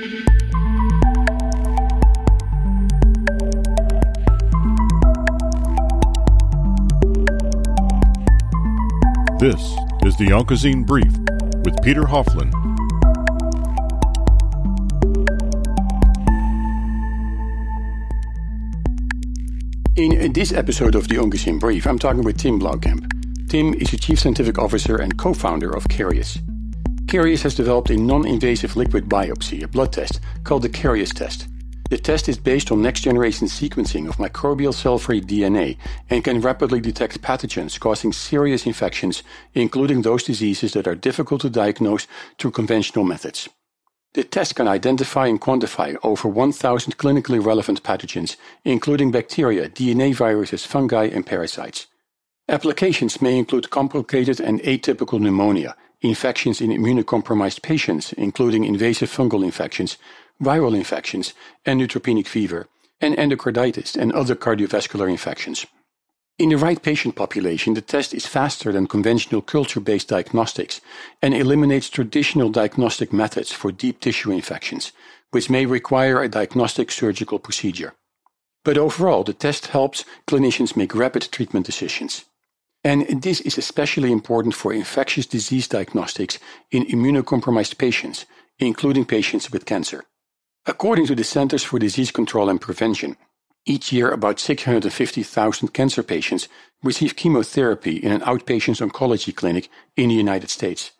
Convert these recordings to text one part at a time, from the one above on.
This is the Oncozine Brief with Peter Hofland. In this episode of the Oncozine Brief, I'm talking with Tim Blauwkamp. Tim is the Chief Scientific Officer and co founder of Karius. Karius has developed a non invasive liquid biopsy, a blood test, called the Karius test. The test is based on next generation sequencing of microbial cell free DNA and can rapidly detect pathogens causing serious infections, including those diseases that are difficult to diagnose through conventional methods. The test can identify and quantify over 1,000 clinically relevant pathogens, including bacteria, DNA viruses, fungi, and parasites. Applications may include complicated and atypical pneumonia, infections in immunocompromised patients, including invasive fungal infections, viral infections, and neutropenic fever, and endocarditis and other cardiovascular infections. In the right patient population, the test is faster than conventional culture based diagnostics and eliminates traditional diagnostic methods for deep tissue infections, which may require a diagnostic surgical procedure. But overall, the test helps clinicians make rapid treatment decisions. And this is especially important for infectious disease diagnostics in immunocompromised patients, including patients with cancer. According to the Centers for Disease Control and Prevention, each year about 650,000 cancer patients receive chemotherapy in an outpatient oncology clinic in the United States.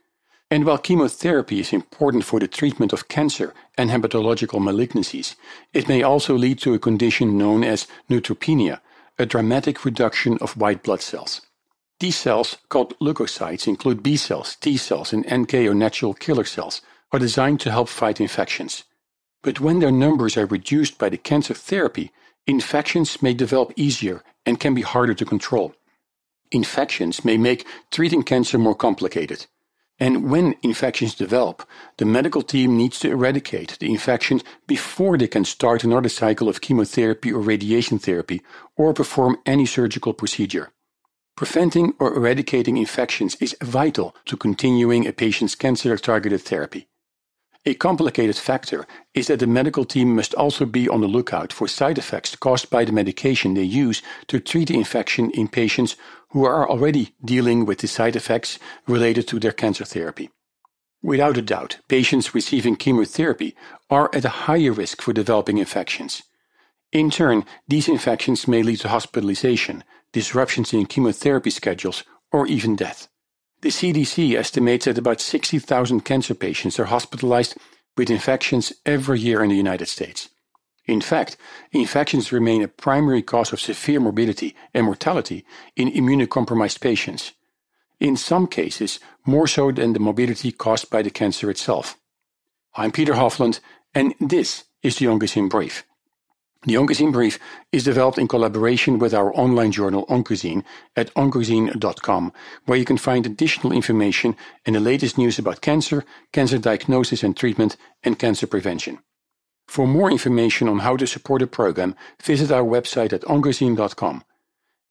And while chemotherapy is important for the treatment of cancer and hematological malignancies, it may also lead to a condition known as neutropenia, a dramatic reduction of white blood cells. These cells, called leukocytes, include B cells, T cells, and NK or natural killer cells, are designed to help fight infections. But when their numbers are reduced by the cancer therapy, infections may develop easier and can be harder to control. Infections may make treating cancer more complicated. And when infections develop, the medical team needs to eradicate the infection before they can start another cycle of chemotherapy or radiation therapy or perform any surgical procedure. Preventing or eradicating infections is vital to continuing a patient's cancer targeted therapy. A complicated factor is that the medical team must also be on the lookout for side effects caused by the medication they use to treat the infection in patients who are already dealing with the side effects related to their cancer therapy. Without a doubt, patients receiving chemotherapy are at a higher risk for developing infections. In turn, these infections may lead to hospitalization, disruptions in chemotherapy schedules, or even death. The CDC estimates that about 60,000 cancer patients are hospitalized with infections every year in the United States. In fact, infections remain a primary cause of severe morbidity and mortality in immunocompromised patients. In some cases, more so than the morbidity caused by the cancer itself. I'm Peter Hofland, and this is the Oncozine Brief. The Oncozine Brief is developed in collaboration with our online journal Oncozine at oncozine.com, where you can find additional information and the latest news about cancer, cancer diagnosis and treatment, and cancer prevention. For more information on how to support the program, visit our website at oncozine.com.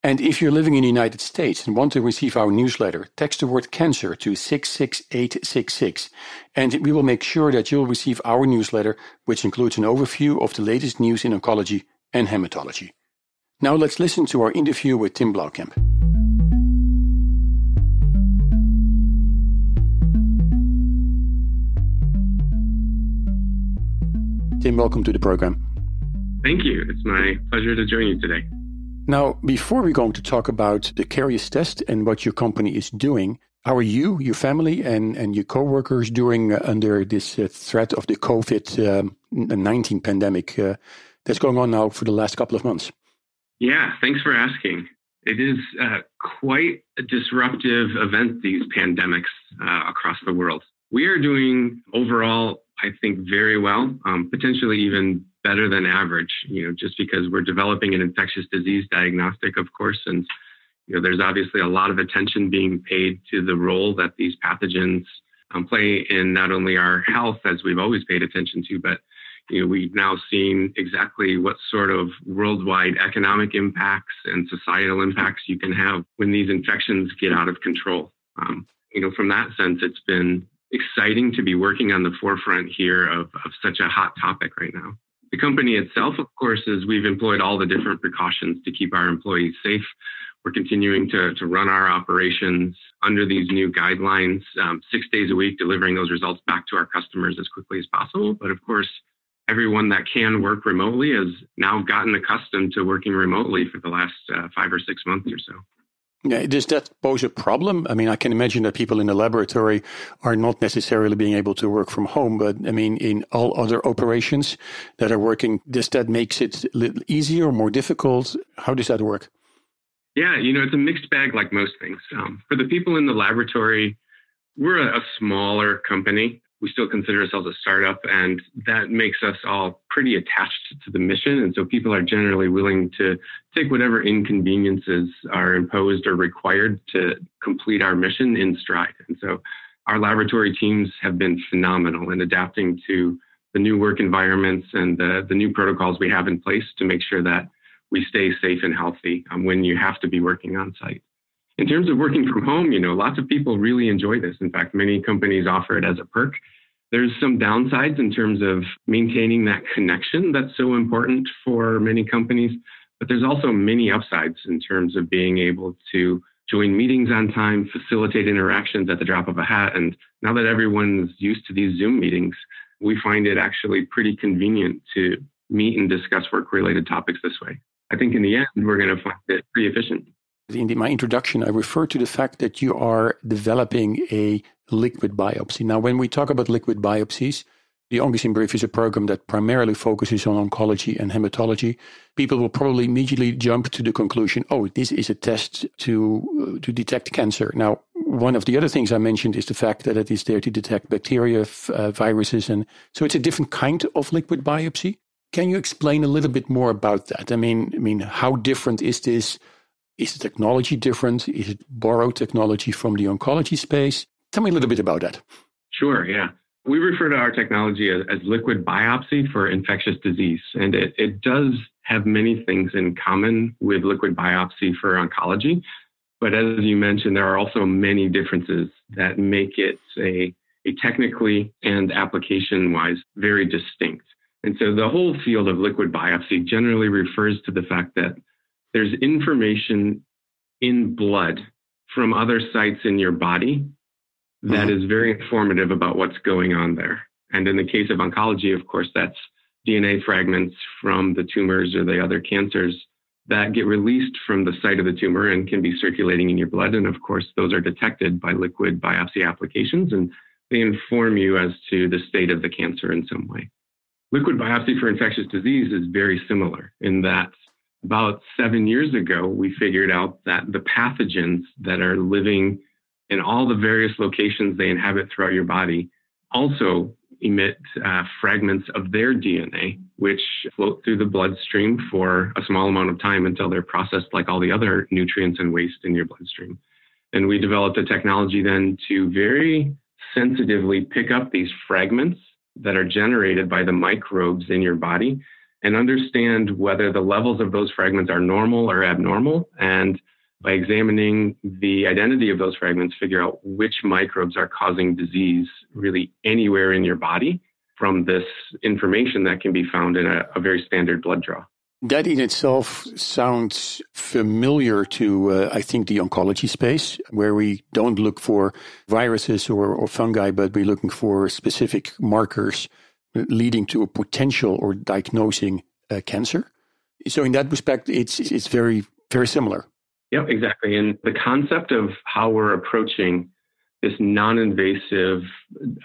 And if you're living in the United States and want to receive our newsletter, text the word cancer to 66866, and we will make sure that you'll receive our newsletter, which includes an overview of the latest news in oncology and hematology. Now let's listen to our interview with Tim Blauwkamp. Tim, welcome to the program. Thank you. It's my pleasure to join you today. Now, before we're going to talk about the Karius test and what your company is doing, how are you, your family, and, and your coworkers doing uh, under this uh, threat of the COVID um, 19 pandemic uh, that's going on now for the last couple of months? Yeah, thanks for asking. It is uh, quite a disruptive event, these pandemics uh, across the world. We are doing overall, I think, very well, um, potentially even better than average, you know, just because we're developing an infectious disease diagnostic, of course, and you know, there's obviously a lot of attention being paid to the role that these pathogens um, play in not only our health, as we've always paid attention to, but you know, we've now seen exactly what sort of worldwide economic impacts and societal impacts you can have when these infections get out of control. Um, you know, from that sense, it's been exciting to be working on the forefront here of, of such a hot topic right now. The company itself, of course, is we've employed all the different precautions to keep our employees safe. We're continuing to, to run our operations under these new guidelines, um, six days a week, delivering those results back to our customers as quickly as possible. But of course, everyone that can work remotely has now gotten accustomed to working remotely for the last uh, five or six months or so. Yeah, does that pose a problem? I mean, I can imagine that people in the laboratory are not necessarily being able to work from home, but I mean, in all other operations that are working, does that makes it a little easier or more difficult? How does that work? Yeah, you know, it's a mixed bag like most things. Um, for the people in the laboratory, we're a, a smaller company we still consider ourselves a startup and that makes us all pretty attached to the mission. And so people are generally willing to take whatever inconveniences are imposed or required to complete our mission in stride. And so our laboratory teams have been phenomenal in adapting to the new work environments and the, the new protocols we have in place to make sure that we stay safe and healthy um, when you have to be working on site in terms of working from home, you know, lots of people really enjoy this. In fact, many companies offer it as a perk. There's some downsides in terms of maintaining that connection that's so important for many companies, but there's also many upsides in terms of being able to join meetings on time, facilitate interactions at the drop of a hat. And now that everyone's used to these Zoom meetings, we find it actually pretty convenient to meet and discuss work related topics this way. I think in the end, we're going to find it pretty efficient. In the, my introduction, I referred to the fact that you are developing a liquid biopsy. Now, when we talk about liquid biopsies, the OncoZine Brief is a program that primarily focuses on oncology and hematology. People will probably immediately jump to the conclusion, oh, this is a test to, uh, to detect cancer. Now, one of the other things I mentioned is the fact that it is there to detect bacteria, uh, viruses, and so it's a different kind of liquid biopsy. Can you explain a little bit more about that? I mean, I mean, how different is this? Is the technology different? Is it borrowed technology from the oncology space? Tell me a little bit about that. Sure, yeah. We refer to our technology as, as liquid biopsy for infectious disease, and it, it does have many things in common with liquid biopsy for oncology. But as you mentioned, there are also many differences that make it a, a technically and application wise very distinct. And so the whole field of liquid biopsy generally refers to the fact that there's information in blood from other sites in your body that mm-hmm. is very informative about what's going on there. And in the case of oncology, of course, that's DNA fragments from the tumors or the other cancers that get released from the site of the tumor and can be circulating in your blood. And of course, those are detected by liquid biopsy applications and they inform you as to the state of the cancer in some way. Liquid biopsy for infectious disease is very similar in that about seven years ago, we figured out that the pathogens that are living in all the various locations they inhabit throughout your body also emit uh, fragments of their DNA, which float through the bloodstream for a small amount of time until they're processed like all the other nutrients and waste in your bloodstream. And we developed a technology then to very sensitively pick up these fragments that are generated by the microbes in your body and understand whether the levels of those fragments are normal or abnormal. And by examining the identity of those fragments, figure out which microbes are causing disease really anywhere in your body from this information that can be found in a, a very standard blood draw. That in itself sounds familiar to, uh, I think, the oncology space, where we don't look for viruses or, or fungi, but we're looking for specific markers leading to a potential or diagnosing uh, cancer. So in that respect, it's it's very very similar. Yep, exactly. And the concept of how we're approaching this non-invasive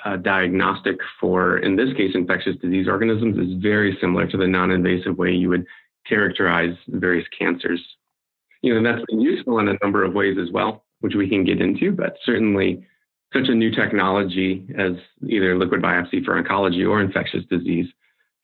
uh, diagnostic for, in this case, infectious disease organisms is very similar to the non-invasive way you would characterize various cancers. You know, that's been useful in a number of ways as well, which we can get into, but certainly such a new technology as either liquid biopsy for oncology or infectious disease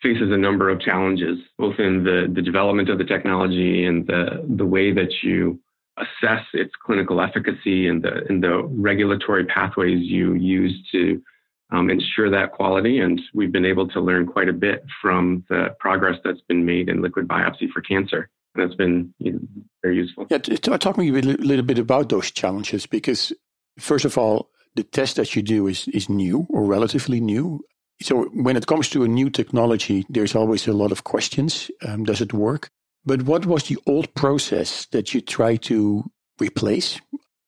faces a number of challenges, both in the, the development of the technology and the, the way that you assess its clinical efficacy and the, and the regulatory pathways you use to um, ensure that quality. And we've been able to learn quite a bit from the progress that's been made in liquid biopsy for cancer. And that's been you know, very useful. Yeah, talk to me a little bit about those challenges because, first of all, the test that you do is, is new or relatively new. So when it comes to a new technology, there's always a lot of questions. Um, does it work? But what was the old process that you try to replace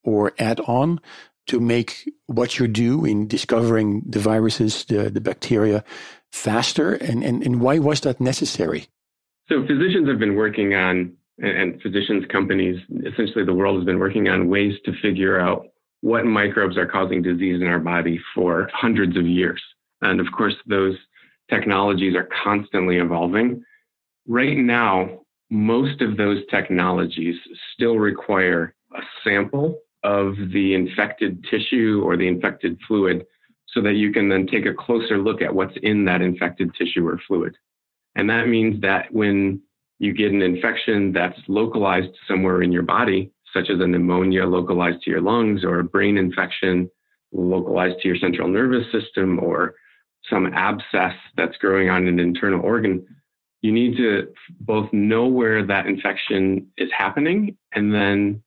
or add on to make what you do in discovering the viruses, the, the bacteria faster? And, and, and why was that necessary? So physicians have been working on, and physicians companies, essentially the world has been working on ways to figure out what microbes are causing disease in our body for hundreds of years. And of course, those technologies are constantly evolving. Right now, most of those technologies still require a sample of the infected tissue or the infected fluid so that you can then take a closer look at what's in that infected tissue or fluid. And that means that when you get an infection that's localized somewhere in your body, such as a pneumonia localized to your lungs or a brain infection localized to your central nervous system or some abscess that's growing on an internal organ, you need to both know where that infection is happening and then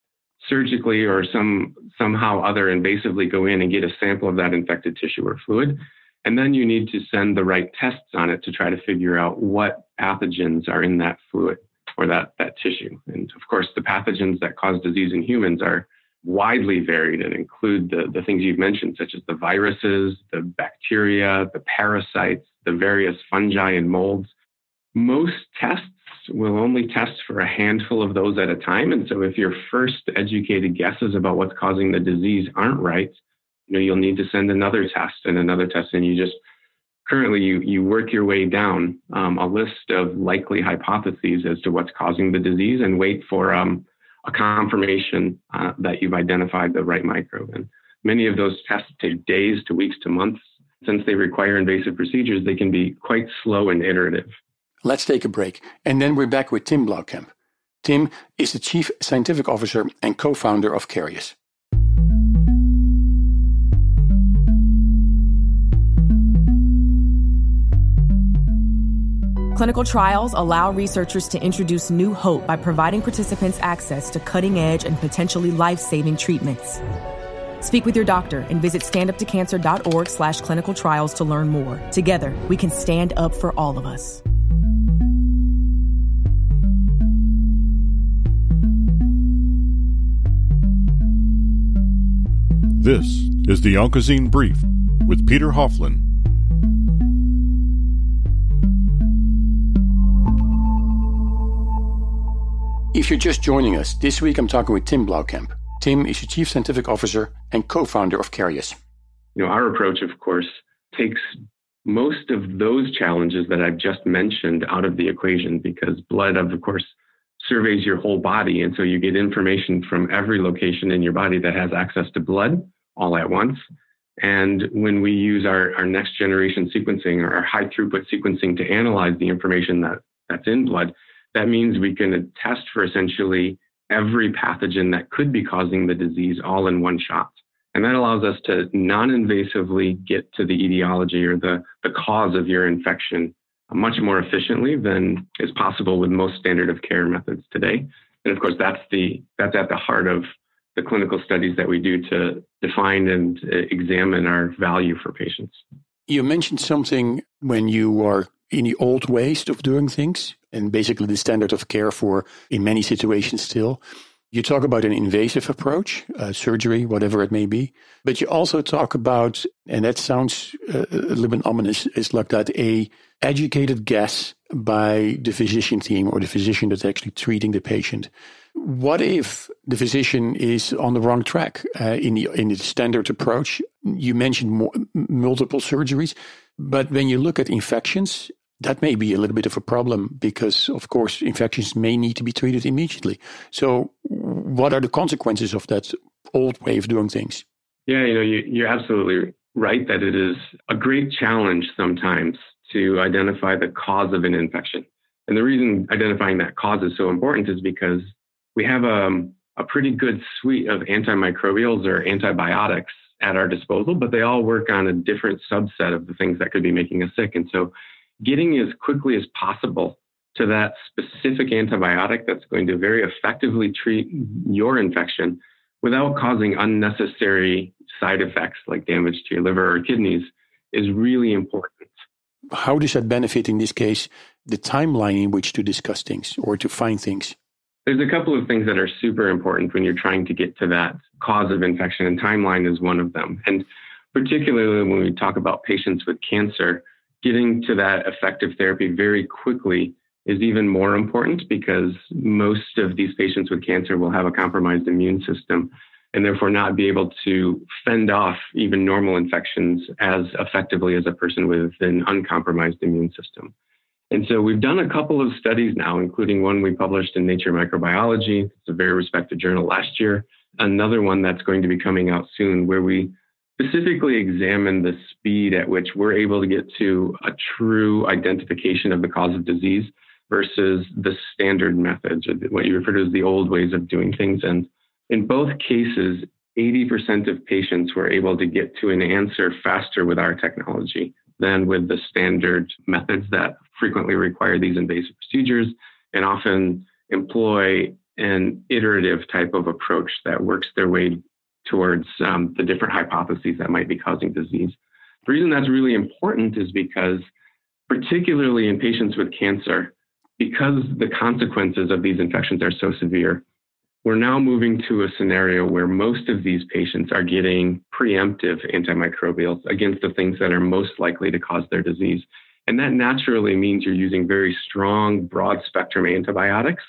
surgically or some somehow other invasively go in and get a sample of that infected tissue or fluid. And then you need to send the right tests on it to try to figure out what pathogens are in that fluid or that, that tissue. And of course, the pathogens that cause disease in humans are widely varied and include the, the things you've mentioned, such as the viruses, the bacteria, the parasites, the various fungi and molds. Most tests will only test for a handful of those at a time. And so if your first educated guesses about what's causing the disease aren't right, you know, you'll need to send another test and another test. And you just currently you, you work your way down um, a list of likely hypotheses as to what's causing the disease and wait for um, a confirmation uh, that you've identified the right microbe. And many of those tests take days to weeks to months. Since they require invasive procedures, they can be quite slow and iterative. Let's take a break. And then we're back with Tim Blauwkamp. Tim is the Chief Scientific Officer and co founder of Karius. Clinical trials allow researchers to introduce new hope by providing participants access to cutting edge and potentially life saving treatments. Speak with your doctor and visit standuptocancer.org slash clinical trials to learn more. Together, we can stand up for all of us. This is the Oncozine Brief with Peter Hofland If you're just joining us, this week I'm talking with Tim Blauwkamp. Tim is the Chief Scientific Officer and co-founder of Karius. You know, our approach, of course, takes most of those challenges that I've just mentioned out of the equation because blood, of course, surveys your whole body. And so you get information from every location in your body that has access to blood all at once. And when we use our, our next generation sequencing or our high throughput sequencing to analyze the information that, that's in blood, that means we can test for essentially every pathogen that could be causing the disease all in one shot. And that allows us to non invasively get to the etiology or the, the cause of your infection much more efficiently than is possible with most standard of care methods today. And of course, that's, the, that's at the heart of the clinical studies that we do to define and uh, examine our value for patients. You mentioned something when you are in the old ways of doing things and basically the standard of care for in many situations still. You talk about an invasive approach, uh, surgery, whatever it may be, but you also talk about, and that sounds uh, a little bit ominous, is like that a educated guess by the physician team or the physician that's actually treating the patient. What if the physician is on the wrong track uh, in the in the standard approach? You mentioned more, multiple surgeries, but when you look at infections, that may be a little bit of a problem because, of course, infections may need to be treated immediately. So, what are the consequences of that old way of doing things? Yeah, you know, you, are absolutely right that it is a great challenge sometimes to identify the cause of an infection. And the reason identifying that cause is so important is because we have a, um, a pretty good suite of antimicrobials or antibiotics at our disposal, but they all work on a different subset of the things that could be making us sick. And so getting as quickly as possible to that specific antibiotic that's going to very effectively treat your infection without causing unnecessary side effects like damage to your liver or kidneys is really important. How does that benefit, in this case, the timeline in which to discuss things or to find things? There's a couple of things that are super important when you're trying to get to that cause of infection, and timeline is one of them. And particularly when we talk about patients with cancer, getting to that effective therapy very quickly is even more important because most of these patients with cancer will have a compromised immune system and therefore not be able to fend off even normal infections as effectively as a person with an uncompromised immune system. And so we've done a couple of studies now, including one we published in Nature Microbiology. It's a very respected journal last year. Another one that's going to be coming out soon, where we specifically examine the speed at which we're able to get to a true identification of the cause of disease versus the standard methods, what you refer to as the old ways of doing things. And in both cases, 80% of patients were able to get to an answer faster with our technology than with the standard methods that frequently require these invasive procedures and often employ an iterative type of approach that works their way towards um, the different hypotheses that might be causing disease. The reason that's really important is because, particularly in patients with cancer, because the consequences of these infections are so severe, we're now moving to a scenario where most of these patients are getting preemptive antimicrobials against the things that are most likely to cause their disease. And that naturally means you're using very strong, broad spectrum antibiotics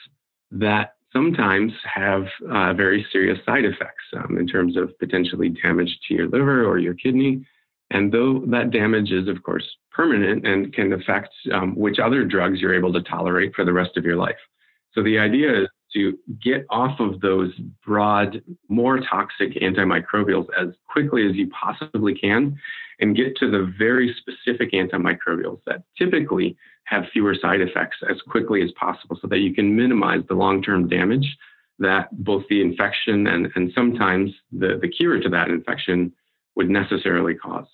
that sometimes have uh, very serious side effects um, in terms of potentially damage to your liver or your kidney. And though that damage is, of course, permanent and can affect um, which other drugs you're able to tolerate for the rest of your life. So the idea is to get off of those broad, more toxic antimicrobials as quickly as you possibly can and get to the very specific antimicrobials that typically have fewer side effects as quickly as possible so that you can minimize the long term damage that both the infection and, and sometimes the, the cure to that infection would necessarily cause.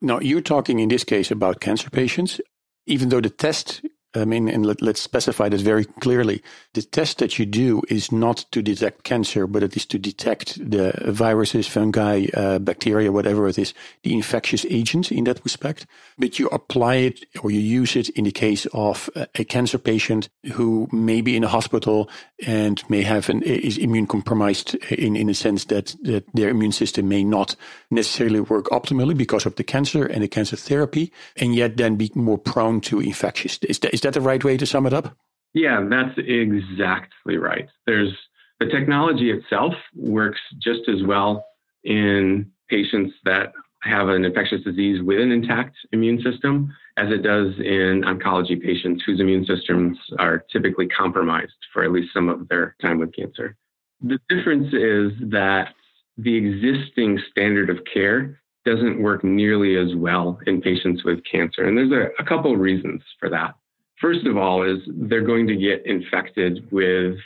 Now, you're talking in this case about cancer patients. Even though the test I mean, and let, us specify this very clearly. The test that you do is not to detect cancer, but it is to detect the viruses, fungi, uh, bacteria, whatever it is, the infectious agents in that respect. But you apply it or you use it in the case of a cancer patient who may be in a hospital and may have an, is immune compromised in, in a sense that, that their immune system may not necessarily work optimally because of the cancer and the cancer therapy, and yet then be more prone to infectious. Is that, is that the right way to sum it up? Yeah, that's exactly right. There's the technology itself works just as well in patients that have an infectious disease with an intact immune system as it does in oncology patients whose immune systems are typically compromised for at least some of their time with cancer. The difference is that the existing standard of care doesn't work nearly as well in patients with cancer. And there's a, a couple of reasons for that. First of all, is they're going to get infected with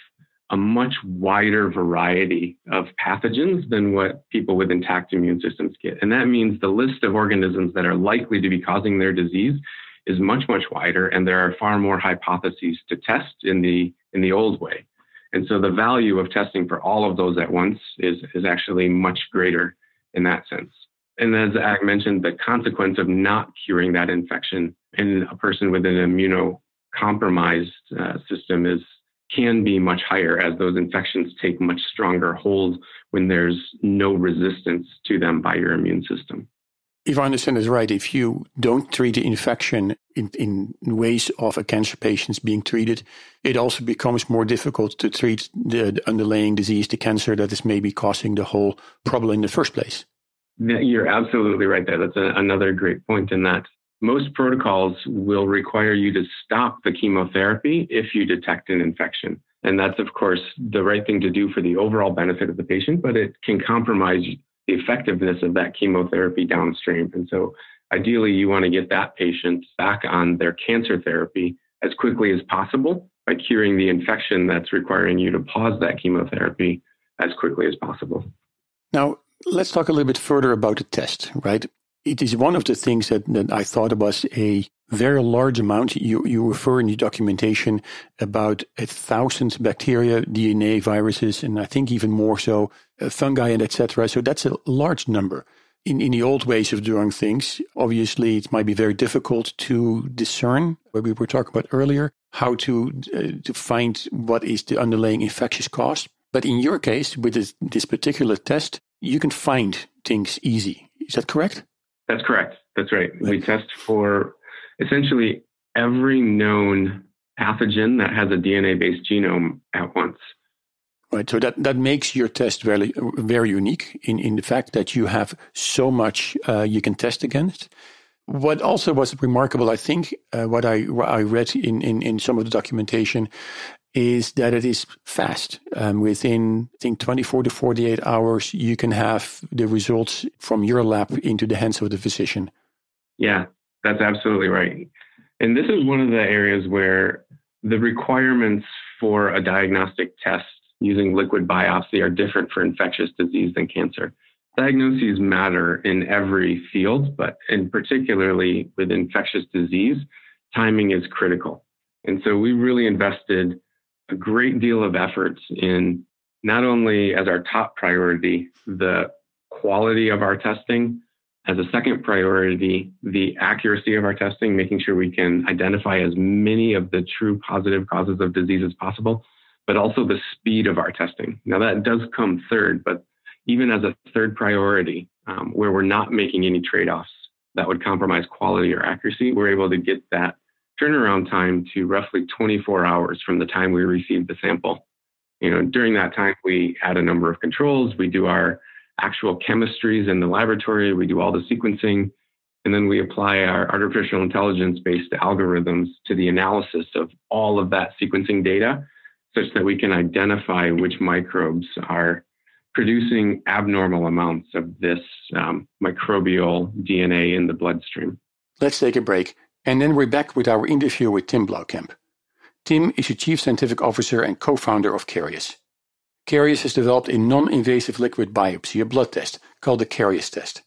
a much wider variety of pathogens than what people with intact immune systems get. And that means the list of organisms that are likely to be causing their disease is much, much wider, and there are far more hypotheses to test in the in the old way. And so the value of testing for all of those at once is, is actually much greater in that sense. And as Ag mentioned, the consequence of not curing that infection in a person with an immuno compromised uh, system is can be much higher as those infections take much stronger hold when there's no resistance to them by your immune system. If I understand this right, if you don't treat the infection in, in ways of a cancer patient being treated, it also becomes more difficult to treat the, the underlying disease, the cancer that is maybe causing the whole problem in the first place. You're absolutely right there. That's a, another great point in that most protocols will require you to stop the chemotherapy if you detect an infection. And that's, of course, the right thing to do for the overall benefit of the patient, but it can compromise the effectiveness of that chemotherapy downstream. And so, ideally, you want to get that patient back on their cancer therapy as quickly as possible by curing the infection that's requiring you to pause that chemotherapy as quickly as possible. Now, let's talk a little bit further about the test, right? It is one of the things that, that I thought was a very large amount. You, you refer in the documentation about a thousand bacteria, DNA, viruses, and I think even more so, uh, fungi and etc. So that's a large number. In, in the old ways of doing things, obviously it might be very difficult to discern what we were talking about earlier, how to, uh, to find what is the underlying infectious cause. But in your case, with this, this particular test, you can find things easy. Is that correct? That's correct. That's right. We test for essentially every known pathogen that has a DNA based genome at once. Right. So that, that makes your test very, very unique in, in the fact that you have so much uh, you can test against. What also was remarkable, I think, uh, what I, I read in, in, in some of the documentation is that it is fast. Um, within, I think, 24 to 48 hours, you can have the results from your lab into the hands of the physician. Yeah, that's absolutely right. And this is one of the areas where the requirements for a diagnostic test using liquid biopsy are different for infectious disease than cancer. Diagnoses matter in every field, but in particularly with infectious disease, timing is critical. And so we really invested a great deal of efforts in not only as our top priority, the quality of our testing, as a second priority, the accuracy of our testing, making sure we can identify as many of the true positive causes of disease as possible, but also the speed of our testing. Now, that does come third, but even as a third priority, um, where we're not making any trade offs that would compromise quality or accuracy, we're able to get that turnaround time to roughly 24 hours from the time we receive the sample. You know, during that time, we add a number of controls. We do our actual chemistries in the laboratory. We do all the sequencing. And then we apply our artificial intelligence based algorithms to the analysis of all of that sequencing data such that we can identify which microbes are producing abnormal amounts of this um, microbial DNA in the bloodstream. Let's take a break. And then we're back with our interview with Tim Blauwkamp. Tim is the Chief Scientific Officer and co founder of Karius. Karius has developed a non-invasive liquid biopsy, a blood test, called the Karius test.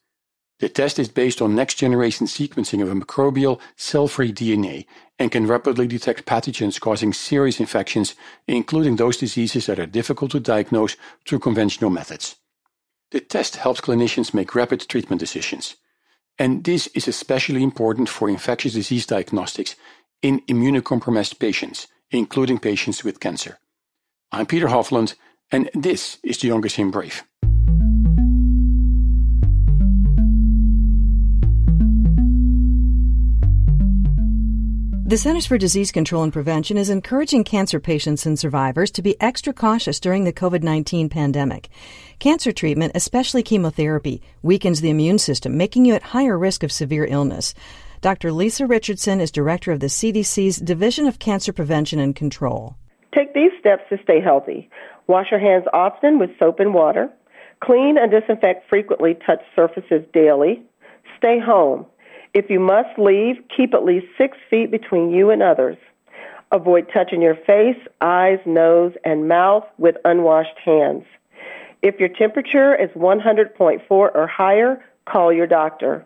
The test is based on next-generation sequencing of a microbial, cell-free DNA and can rapidly detect pathogens causing serious infections, including those diseases that are difficult to diagnose through conventional methods. The test helps clinicians make rapid treatment decisions. And this is especially important for infectious disease diagnostics in immunocompromised patients, including patients with cancer. I'm Peter Hofland, and this is the Oncozine Brief. The Centers for Disease Control and Prevention is encouraging cancer patients and survivors to be extra cautious during the COVID 19 pandemic. Cancer treatment, especially chemotherapy, weakens the immune system, making you at higher risk of severe illness. Dr. Lisa Richardson is director of the CDC's Division of Cancer Prevention and Control. Take these steps to stay healthy. Wash your hands often with soap and water. Clean and disinfect frequently touched surfaces daily. Stay home. If you must leave, keep at least six feet between you and others. Avoid touching your face, eyes, nose, and mouth with unwashed hands. If your temperature is 100.4 or higher, call your doctor.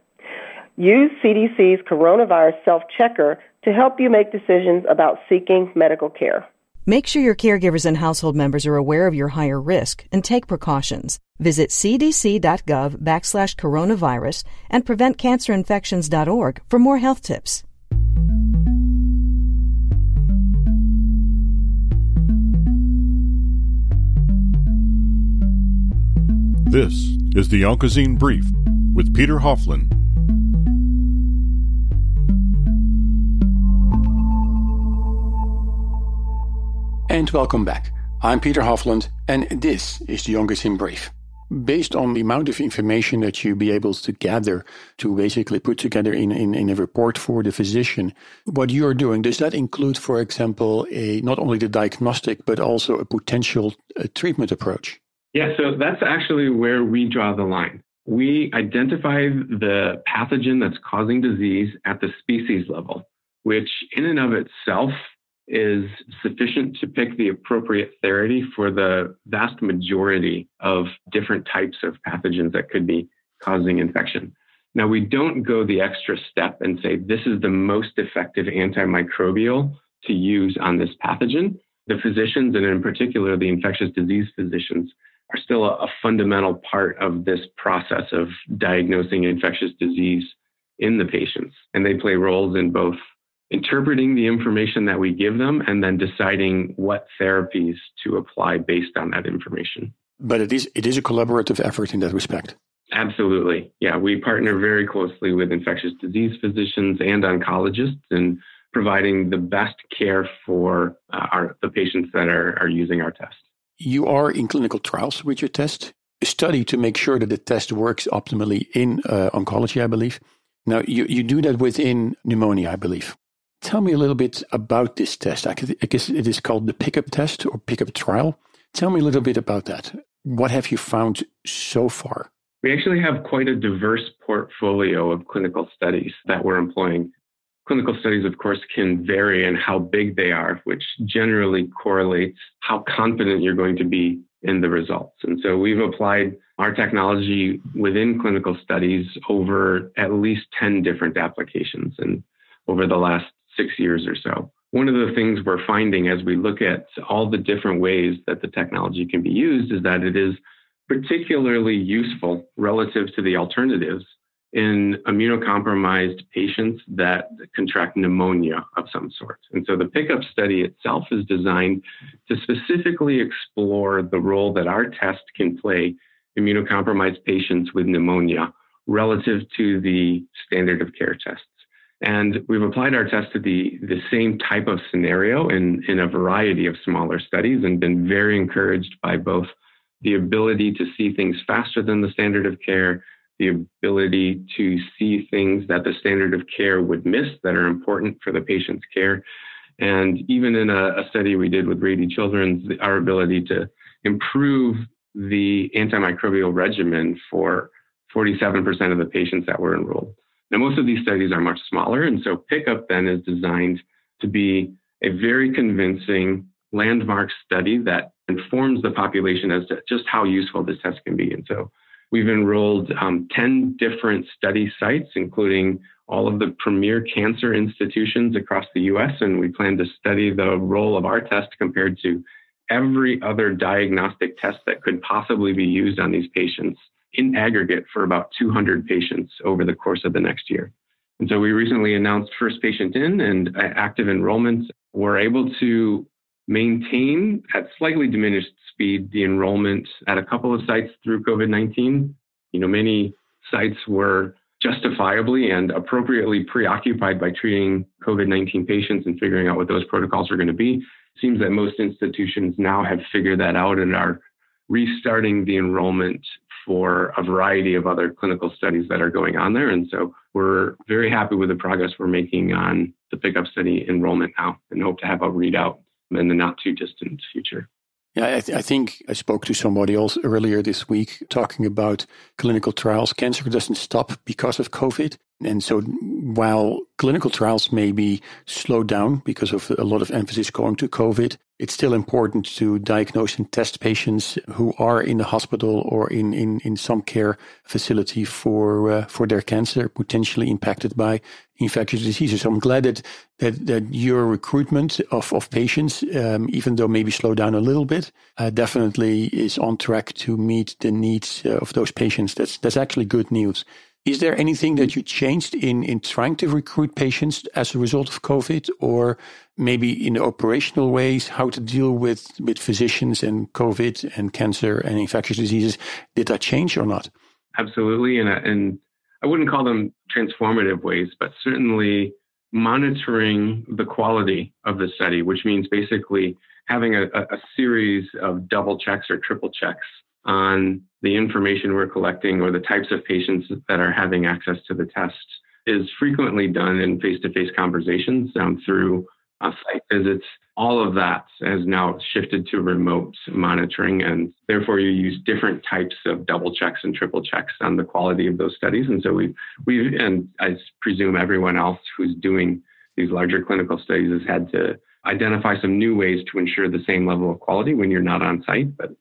Use CDC's coronavirus self checker to help you make decisions about seeking medical care. Make sure your caregivers and household members are aware of your higher risk and take precautions. Visit cdc.gov backslash coronavirus and preventcancerinfections.org for more health tips. This is the Onco'Zine Brief with Peter Hofland And welcome back. I'm Peter Hofland, and this is the Onco'Zine Brief. Based on the amount of information that you'll be able to gather to basically put together in, in, in a report for the physician, what you are doing, does that include, for example, a not only the diagnostic, but also a potential treatment approach? Yeah, so that's actually where we draw the line. We identify the pathogen that's causing disease at the species level, which in and of itself is sufficient to pick the appropriate therapy for the vast majority of different types of pathogens that could be causing infection. Now, we don't go the extra step and say this is the most effective antimicrobial to use on this pathogen. The physicians, and in particular the infectious disease physicians, are still a, a fundamental part of this process of diagnosing infectious disease in the patients. And they play roles in both interpreting the information that we give them and then deciding what therapies to apply based on that information. But it is it is a collaborative effort in that respect. Absolutely. Yeah, we partner very closely with infectious disease physicians and oncologists in providing the best care for uh, our, the patients that are, are using our test. You are in clinical trials with your test, a study to make sure that the test works optimally in uh, oncology, I believe. Now, you, you do that within pneumonia, I believe. Tell me a little bit about this test. I guess it is called the pickup test or pickup trial. Tell me a little bit about that. What have you found so far? We actually have quite a diverse portfolio of clinical studies that we're employing. Clinical studies, of course, can vary in how big they are, which generally correlates how confident you're going to be in the results. And so we've applied our technology within clinical studies over at least 10 different applications and over the last six years or so. One of the things we're finding as we look at all the different ways that the technology can be used is that it is particularly useful relative to the alternatives in immunocompromised patients that contract pneumonia of some sort. And so the pickup study itself is designed to specifically explore the role that our test can play immunocompromised patients with pneumonia relative to the standard of care tests. And we've applied our test to the, the same type of scenario in, in a variety of smaller studies and been very encouraged by both the ability to see things faster than the standard of care the ability to see things that the standard of care would miss that are important for the patient's care. And even in a, a study we did with Rady Children's, our ability to improve the antimicrobial regimen for 47% of the patients that were enrolled. Now, most of these studies are much smaller, and so Pickup then is designed to be a very convincing landmark study that informs the population as to just how useful this test can be. And so We've enrolled um, 10 different study sites, including all of the premier cancer institutions across the US, and we plan to study the role of our test compared to every other diagnostic test that could possibly be used on these patients in aggregate for about 200 patients over the course of the next year. And so we recently announced first patient in and uh, active enrollment. We're able to maintain at slightly diminished speed the enrollment at a couple of sites through COVID 19. You know, many sites were justifiably and appropriately preoccupied by treating COVID 19 patients and figuring out what those protocols are going to be. It seems that most institutions now have figured that out and are restarting the enrollment for a variety of other clinical studies that are going on there. And so we're very happy with the progress we're making on the pickup study enrollment now and hope to have a readout in the not too distant future. Yeah, I, th- I, think I spoke to somebody else earlier this week talking about clinical trials. Cancer doesn't stop because of COVID. And so while clinical trials may be slowed down because of a lot of emphasis going to COVID, it's still important to diagnose and test patients who are in the hospital or in, in, in some care facility for uh, for their cancer, potentially impacted by infectious diseases. So I'm glad that that, that your recruitment of, of patients, um, even though maybe slowed down a little bit, uh, definitely is on track to meet the needs uh, of those patients. That's that's actually good news. Is there anything that you changed in, in trying to recruit patients as a result of COVID, or maybe in operational ways, how to deal with, with physicians and COVID and cancer and infectious diseases? Did that change or not? Absolutely. And, and I wouldn't call them transformative ways, but certainly monitoring the quality of the study, which means basically having a, a series of double checks or triple checks on the information we're collecting or the types of patients that are having access to the test is frequently done in face-to-face conversations um, through uh, site visits. All of that has now shifted to remote monitoring, and therefore you use different types of double checks and triple checks on the quality of those studies. And so we we and I presume everyone else who's doing these larger clinical studies has had to identify some new ways to ensure the same level of quality when you're not on site. But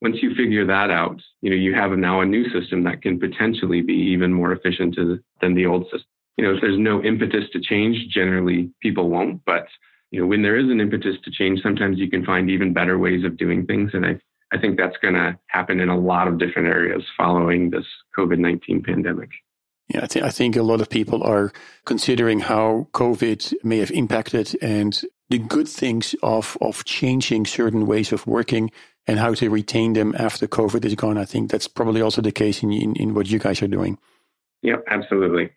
once you figure that out, you know, you have now a new system that can potentially be even more efficient than the old system. You know, if there's no impetus to change, generally people won't. But, you know, when there is an impetus to change, sometimes you can find even better ways of doing things. And I, I think that's going to happen in a lot of different areas following this COVID 19 pandemic. Yeah, I, th- I think a lot of people are considering how COVID may have impacted and the good things of, of changing certain ways of working and how to retain them after COVID is gone. I think that's probably also the case in, in, in what you guys are doing. Yep, absolutely.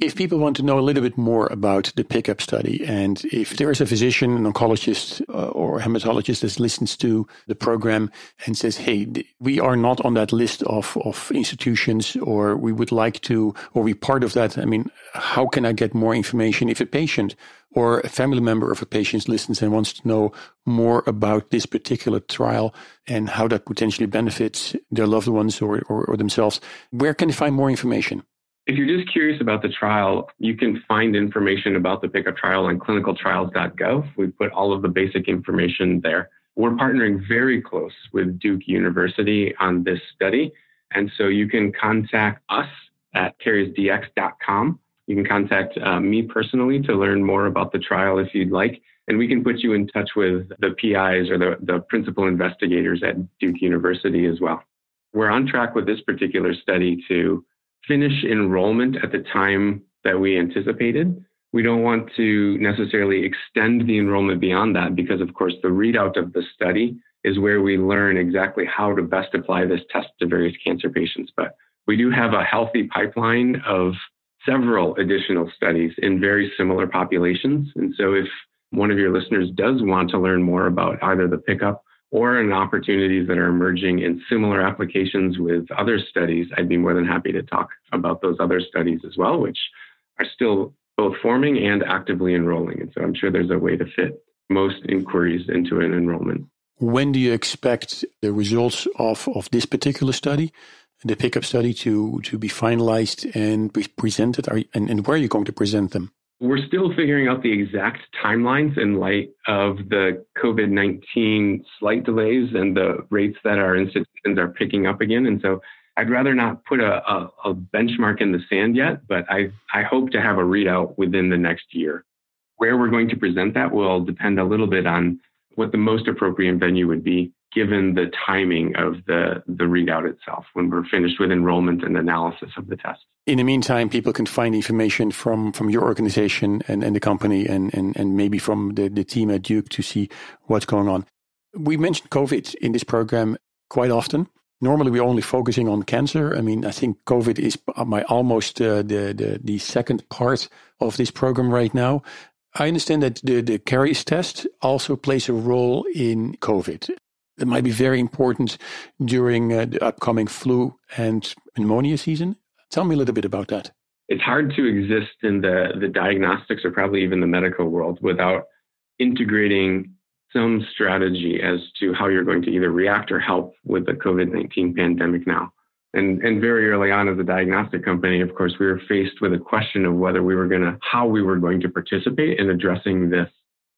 If people want to know a little bit more about the pickup study, and if there is a physician, an oncologist, uh, or hematologist that listens to the program and says, "Hey, we are not on that list of of institutions, or we would like to, or we part of that," I mean, how can I get more information? If a patient or a family member of a patient listens and wants to know more about this particular trial and how that potentially benefits their loved ones or, or, or themselves, where can they find more information? If you're just curious about the trial, you can find information about the pickup trial on clinicaltrials.gov. We put all of the basic information there. We're partnering very close with Duke University on this study. And so you can contact us at kariusdx.com. You can contact uh, me personally to learn more about the trial if you'd like. And we can put you in touch with the PIs or the, the principal investigators at Duke University as well. We're on track with this particular study to finish enrollment at the time that we anticipated. We don't want to necessarily extend the enrollment beyond that because, of course, the readout of the study is where we learn exactly how to best apply this test to various cancer patients. But we do have a healthy pipeline of several additional studies in very similar populations. And so if one of your listeners does want to learn more about either the pickup or in opportunities that are emerging in similar applications with other studies, I'd be more than happy to talk about those other studies as well, which are still both forming and actively enrolling. And so I'm sure there's a way to fit most inquiries into an enrollment. When do you expect the results of, of this particular study, the pickup study, to, to be finalized and be presented? Are, and, and where are you going to present them? We're still figuring out the exact timelines in light of the COVID 19 slight delays and the rates that our institutions are picking up again. And so I'd rather not put a, a, a benchmark in the sand yet, but I, I hope to have a readout within the next year. Where we're going to present that will depend a little bit on what the most appropriate venue would be given the timing of the, the readout itself when we're finished with enrollment and analysis of the test. In the meantime, people can find information from, from your organization and, and the company and, and, and maybe from the, the team at Duke to see what's going on. We mentioned COVID in this program quite often. Normally, we're only focusing on cancer. I mean, I think COVID is my almost uh, the, the the second part of this program right now. I understand that the, the Karius test also plays a role in COVID that might be very important during uh, the upcoming flu and pneumonia season. Tell me a little bit about that. It's hard to exist in the, the diagnostics or probably even the medical world without integrating some strategy as to how you're going to either react or help with the COVID 19 pandemic now. And, and very early on as a diagnostic company, of course, we were faced with a question of whether we were going to, how we were going to participate in addressing this,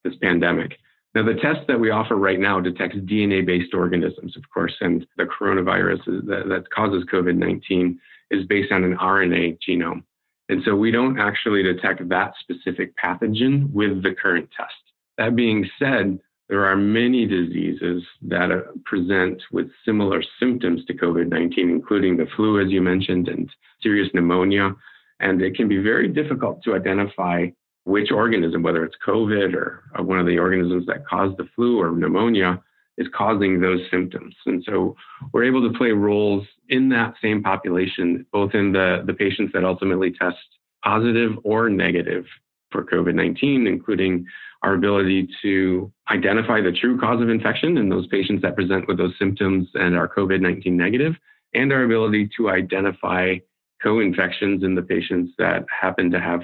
this pandemic. Now, the test that we offer right now detects DNA based organisms, of course, and the coronavirus that, that causes COVID 19 is based on an RNA genome. And so we don't actually detect that specific pathogen with the current test. That being said, there are many diseases that uh, present with similar symptoms to COVID 19, including the flu, as you mentioned, and serious pneumonia. And it can be very difficult to identify which organism, whether it's COVID or, one of the organisms that cause the flu or pneumonia, is causing those symptoms. And so we're able to play roles in that same population, both in the, the patients that ultimately test positive or negative for COVID 19, including our ability to identify the true cause of infection in those patients that present with those symptoms and are COVID 19 negative, and our ability to identify co infections in the patients that happen to have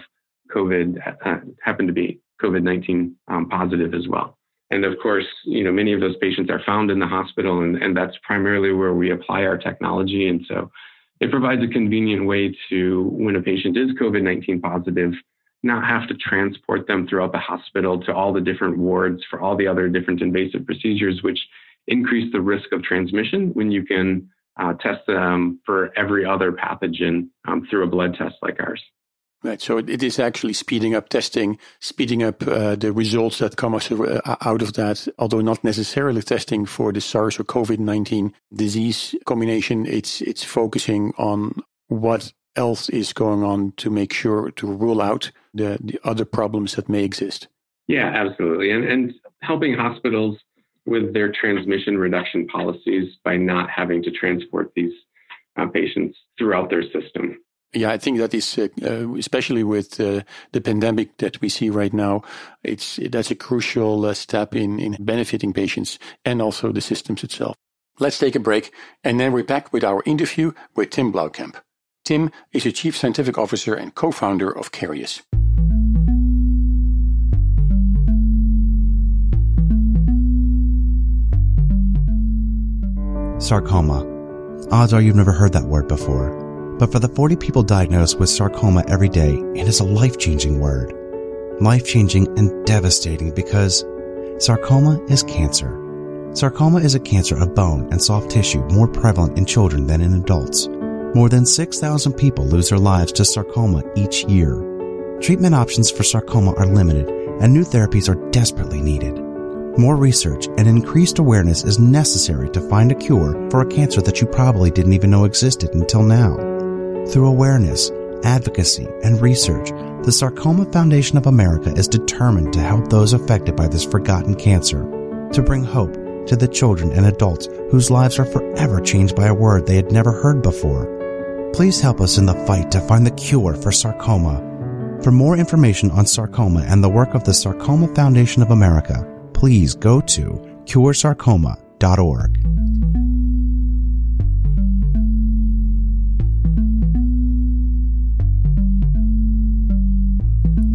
COVID uh, happened to be COVID 19 um, positive as well. And of course, you know, many of those patients are found in the hospital, and, and that's primarily where we apply our technology. And so it provides a convenient way to, when a patient is COVID 19 positive, not have to transport them throughout the hospital to all the different wards for all the other different invasive procedures, which increase the risk of transmission when you can uh, test them for every other pathogen um, through a blood test like ours. Right. So it is actually speeding up testing, speeding up uh, the results that come uh, out of that, although not necessarily testing for the SARS or COVID-19 disease combination. It's, it's focusing on what else is going on to make sure to rule out the, the other problems that may exist. Yeah, absolutely. And, and helping hospitals with their transmission reduction policies by not having to transport these uh, patients throughout their system. Yeah, I think that is uh, uh, especially with uh, the pandemic that we see right now. It's that's a crucial uh, step in in benefiting patients and also the systems itself. Let's take a break, and then we're back with our interview with Tim Blauwkamp. Tim is a chief scientific officer and co-founder of Karius. Sarcoma. Odds are you've never heard that word before. But for the 40 people diagnosed with sarcoma every day, it is a life changing word. Life changing and devastating because sarcoma is cancer. Sarcoma is a cancer of bone and soft tissue more prevalent in children than in adults. More than 6,000 people lose their lives to sarcoma each year. Treatment options for sarcoma are limited and new therapies are desperately needed. More research and increased awareness is necessary to find a cure for a cancer that you probably didn't even know existed until now. Through awareness, advocacy, and research, the Sarcoma Foundation of America is determined to help those affected by this forgotten cancer, to bring hope to the children and adults whose lives are forever changed by a word they had never heard before. Please help us in the fight to find the cure for sarcoma. For more information on sarcoma and the work of the Sarcoma Foundation of America, please go to curesarcoma.org.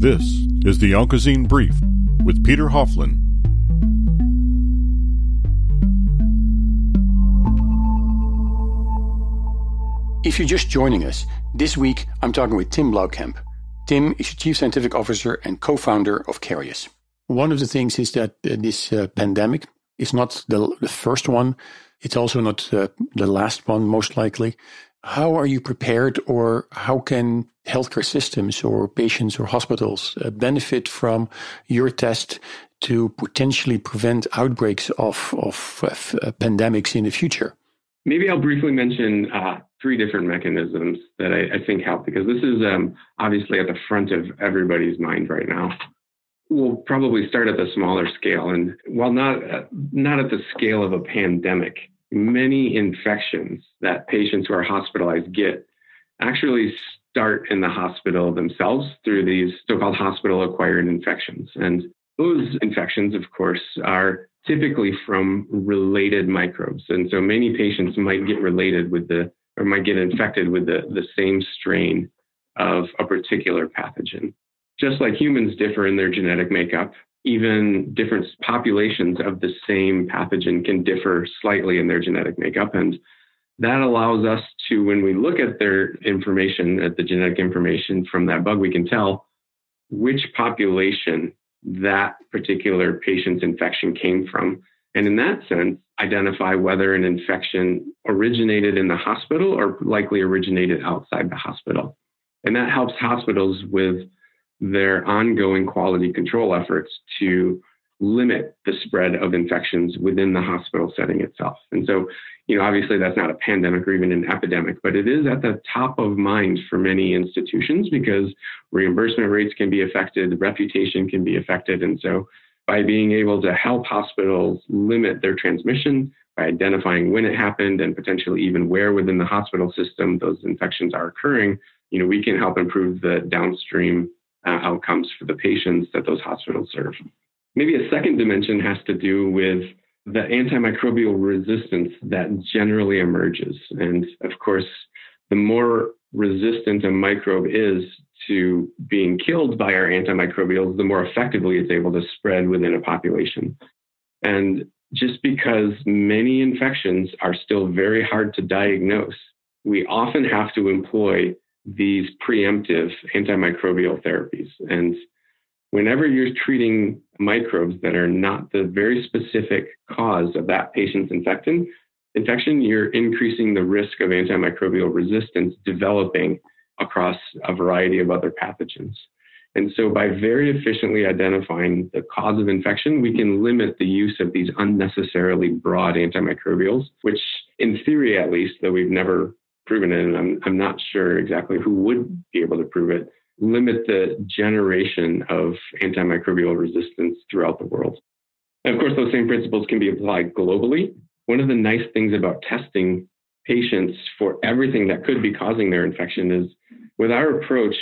This is the Oncozine Brief with Peter Hofland. If you're just joining us, this week I'm talking with Tim Blauwkamp. Tim is the Chief Scientific Officer and co-founder of Karius. One of the things is that uh, this uh, pandemic is not the, the, first one. It's also not uh, the last one, most likely. How are you prepared, or how can healthcare systems or patients or hospitals uh, benefit from your test to potentially prevent outbreaks of, of uh, pandemics in the future? Maybe I'll briefly mention uh, three different mechanisms that I, I, think help because this is um, obviously at the front of everybody's mind right now. We'll probably start at the smaller scale, and while not uh, not at the scale of a pandemic, many infections that patients who are hospitalized get actually start in the hospital themselves through these so-called hospital acquired infections. And those infections, of course, are typically from related microbes. And so many patients might get related with the, or might get infected with the, the same strain of a particular pathogen. Just like humans differ in their genetic makeup, even different populations of the same pathogen can differ slightly in their genetic makeup. And that allows us to, when we look at their information, at the genetic information from that bug, we can tell which population that particular patient's infection came from. And in that sense, identify whether an infection originated in the hospital or likely originated outside the hospital. And that helps hospitals with their ongoing quality control efforts to limit the spread of infections within the hospital setting itself. And so, you know, obviously that's not a pandemic or even an epidemic, but it is at the top of mind for many institutions because reimbursement rates can be affected, reputation can be affected. And so, by being able to help hospitals limit their transmission, by identifying when it happened and potentially even where within the hospital system those infections are occurring, you know, we can help improve the downstream uh, outcomes for the patients that those hospitals serve. Maybe a second dimension has to do with the antimicrobial resistance that generally emerges. And of course, the more resistant a microbe is to being killed by our antimicrobials, the more effectively it's able to spread within a population. And just because many infections are still very hard to diagnose, we often have to employ these preemptive antimicrobial therapies. And whenever you're treating microbes that are not the very specific cause of that patient's infection, infection, you're increasing the risk of antimicrobial resistance developing across a variety of other pathogens. And so, by very efficiently identifying the cause of infection, we can limit the use of these unnecessarily broad antimicrobials, which, in theory at least, though we've never proven it, and I'm, I'm not sure exactly who would be able to prove it, limit the generation of antimicrobial resistance throughout the world. And of course, those same principles can be applied globally. One of the nice things about testing patients for everything that could be causing their infection is with our approach,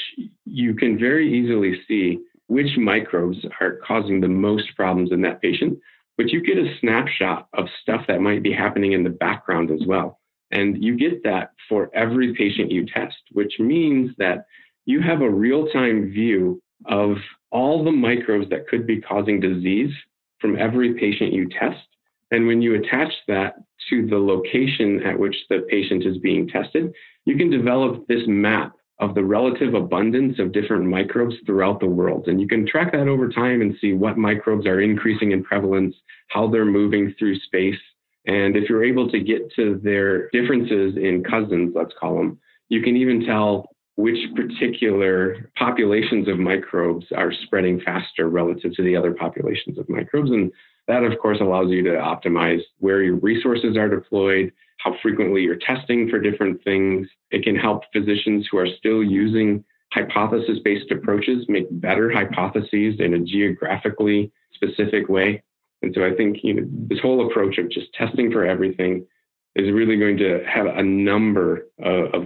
you can very easily see which microbes are causing the most problems in that patient, but you get a snapshot of stuff that might be happening in the background as well. And you get that for every patient you test, which means that you have a real time view of all the microbes that could be causing disease from every patient you test. And when you attach that to the location at which the patient is being tested, you can develop this map of the relative abundance of different microbes throughout the world. And you can track that over time and see what microbes are increasing in prevalence, how they're moving through space. And if you're able to get to their differences in cousins, let's call them, you can even tell which particular populations of microbes are spreading faster relative to the other populations of microbes. And that, of course, allows you to optimize where your resources are deployed, how frequently you're testing for different things. It can help physicians who are still using hypothesis based approaches make better hypotheses in a geographically specific way. And so I think you know, this whole approach of just testing for everything is really going to have a number of, of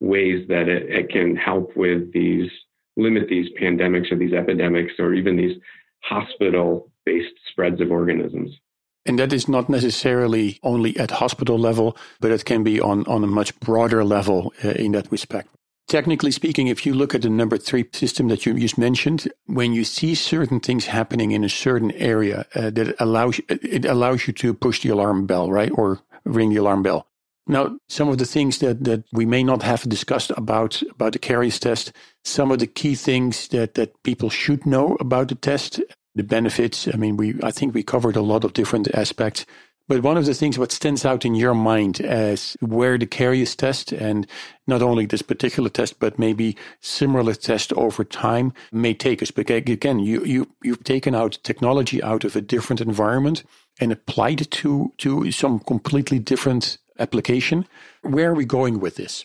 ways that it, it can help with these limit these pandemics or these epidemics or even these hospital based spreads of organisms. And that is not necessarily only at hospital level, but it can be on, on a much broader level uh, in that respect. Technically speaking, if you look at the number three system that you just mentioned, when you see certain things happening in a certain area, uh, that allows it allows you to push the alarm bell, right, or ring the alarm bell. Now, some of the things that, that we may not have discussed about about the Karius test, some of the key things that that people should know about the test, the benefits. I mean, we I think we covered a lot of different aspects. But one of the things what stands out in your mind as where the Karius test and not only this particular test, but maybe similar tests over time may take us. But again, you, you, you've taken out technology out of a different environment and applied it to, to some completely different application. Where are we going with this?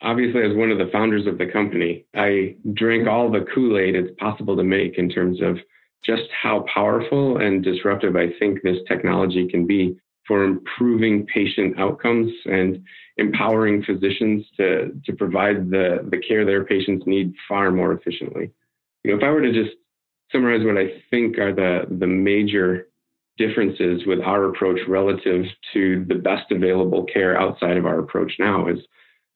Obviously, as one of the founders of the company, I drink all the Kool Aid it's possible to make in terms of just how powerful and disruptive I think this technology can be for improving patient outcomes and empowering physicians to, to provide the, the care their patients need far more efficiently. You know, if I were to just summarize what I think are the, the major differences with our approach relative to the best available care outside of our approach now is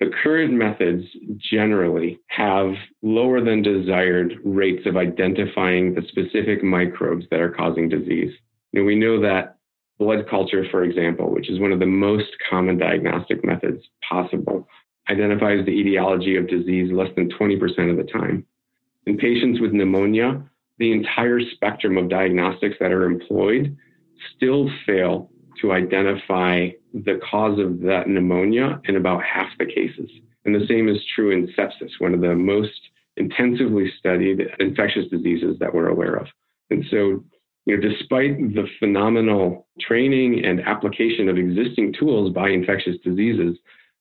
the current methods generally have lower than desired rates of identifying the specific microbes that are causing disease. Know, we know that blood culture, for example, which is one of the most common diagnostic methods possible, identifies the etiology of disease less than 20% of the time. In patients with pneumonia, the entire spectrum of diagnostics that are employed still fail to identify the cause of that pneumonia in about half the cases. And the same is true in sepsis, one of the most intensively studied infectious diseases that we're aware of. And so, you know, despite the phenomenal training and application of existing tools by infectious diseases,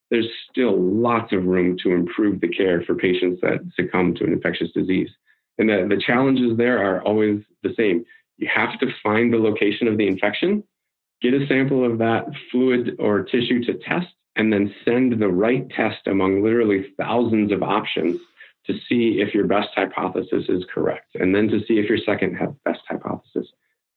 there's still lots of room to improve the care for patients that succumb to an infectious disease. And the, the challenges there are always the same. You have to find the location of the infection get a sample of that fluid or tissue to test, and then send the right test among literally thousands of options to see if your best hypothesis is correct, and then to see if your second best hypothesis.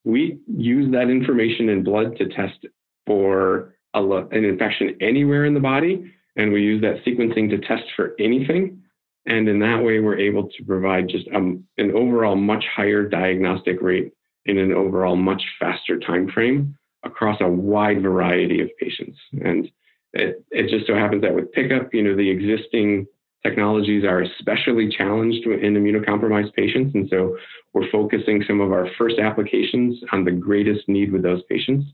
We use that information in blood to test for a, an infection anywhere in the body, and we use that sequencing to test for anything. And in that way, we're able to provide just um, an overall much higher diagnostic rate in an overall much faster time frame across a wide variety of patients. And it, it just so happens that with pickup, you know, the existing technologies are especially challenged in immunocompromised patients. And so we're focusing some of our first applications on the greatest need with those patients.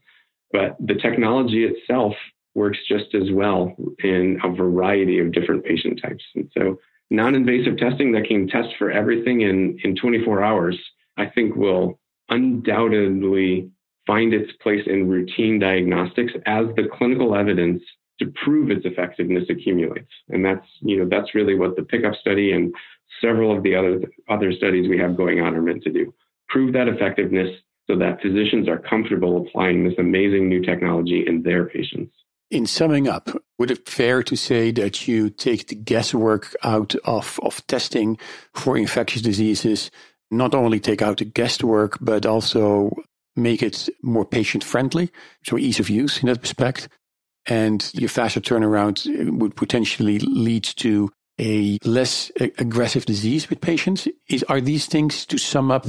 But the technology itself works just as well in a variety of different patient types. And so non invasive testing that can test for everything in, in 24 hours, I think will undoubtedly find its place in routine diagnostics as the clinical evidence to prove its effectiveness accumulates. And that's, you know, that's really what the pickup study and several of the other other studies we have going on are meant to do. Prove that effectiveness so that physicians are comfortable applying this amazing new technology in their patients. In summing up, would it fair to say that you take the guesswork out of, of testing for infectious diseases, not only take out the guesswork, but also make it more patient friendly, so ease of use in that respect? And your faster turnaround would potentially lead to a less aggressive disease with patients. Is, are these things, to sum up,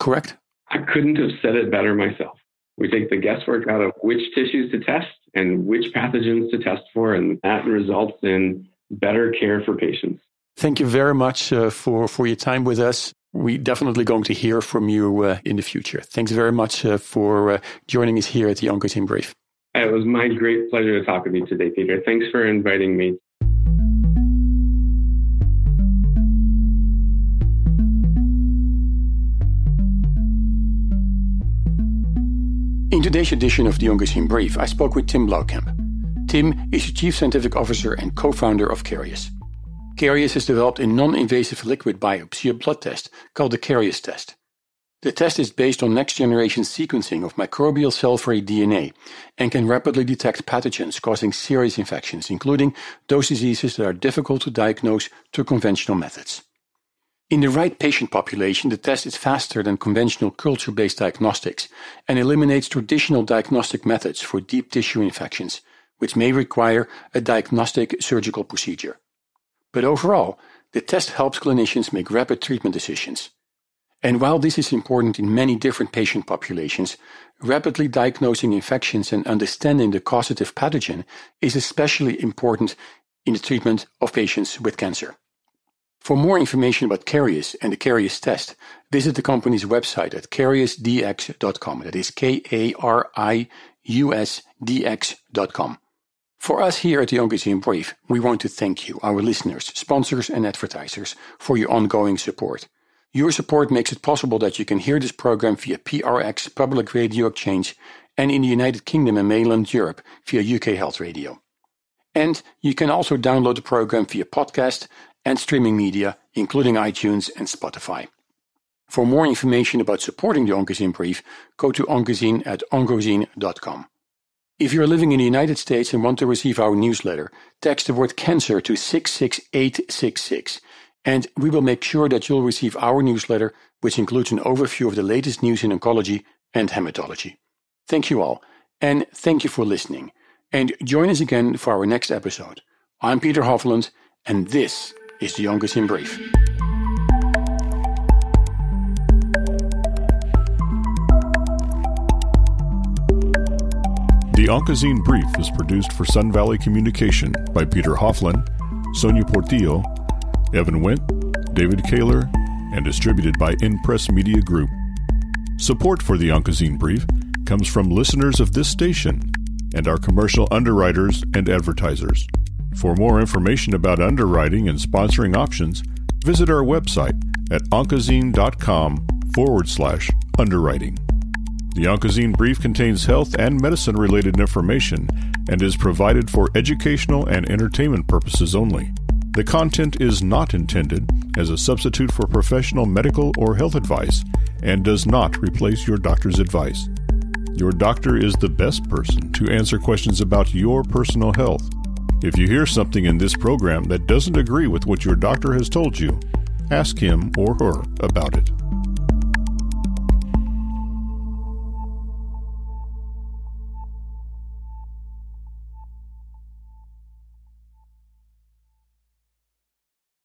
correct? I couldn't have said it better myself. We take the guesswork out of which tissues to test and which pathogens to test for, and that results in better care for patients. Thank you very much uh, for, for your time with us. We're definitely going to hear from you uh, in the future. Thanks very much uh, for uh, joining us here at the Oncozine Brief. It was my great pleasure to talk with you today, Peter. Thanks for inviting me. In today's edition of the Oncozine Brief, I spoke with Tim Blauwkamp. Tim is the Chief Scientific Officer and co-founder of Karius. Karius has developed a non-invasive liquid biopsy, a blood test, called the Karius test. The test is based on next-generation sequencing of microbial cell-free DNA and can rapidly detect pathogens causing serious infections, including those diseases that are difficult to diagnose through conventional methods. In the right patient population, the test is faster than conventional culture based diagnostics and eliminates traditional diagnostic methods for deep tissue infections, which may require a diagnostic surgical procedure. But overall, the test helps clinicians make rapid treatment decisions. And while this is important in many different patient populations, rapidly diagnosing infections and understanding the causative pathogen is especially important in the treatment of patients with cancer. For more information about Karius and the Karius test, visit the company's website at kariusdx.com. That is K A R I U S D X.com. For us here at the Oncozine Brief, we want to thank you, our listeners, sponsors, and advertisers, for your ongoing support. Your support makes it possible that you can hear this program via PRX Public Radio Exchange and in the United Kingdom and mainland Europe via UK Health Radio. And you can also download the program via podcast and streaming media, including iTunes and Spotify. For more information about supporting the Oncozine Brief, go to Oncozine at oncozine.com. If you're living in the United States and want to receive our newsletter, text the word cancer to 66866, and we will make sure that you'll receive our newsletter, which includes an overview of the latest news in oncology and hematology. Thank you all, and thank you for listening. And join us again for our next episode. I'm Peter Hofland, and this is the Oncozine Brief. Oncozine Brief is produced for Sun Valley Communication by Peter Hofland, Sonia Portillo, Evan Went, David Kaler, and distributed by Impress Media Group. Support for the Oncozine Brief comes from listeners of this station and our commercial underwriters and advertisers. For more information about underwriting and sponsoring options, visit our website at oncozine.com forward slash underwriting. The Oncozine Brief contains health and medicine related information and is provided for educational and entertainment purposes only. The content is not intended as a substitute for professional medical or health advice and does not replace your doctor's advice. Your doctor is the best person to answer questions about your personal health if you hear something in this program that doesn't agree with what your doctor has told you, ask him or her about it.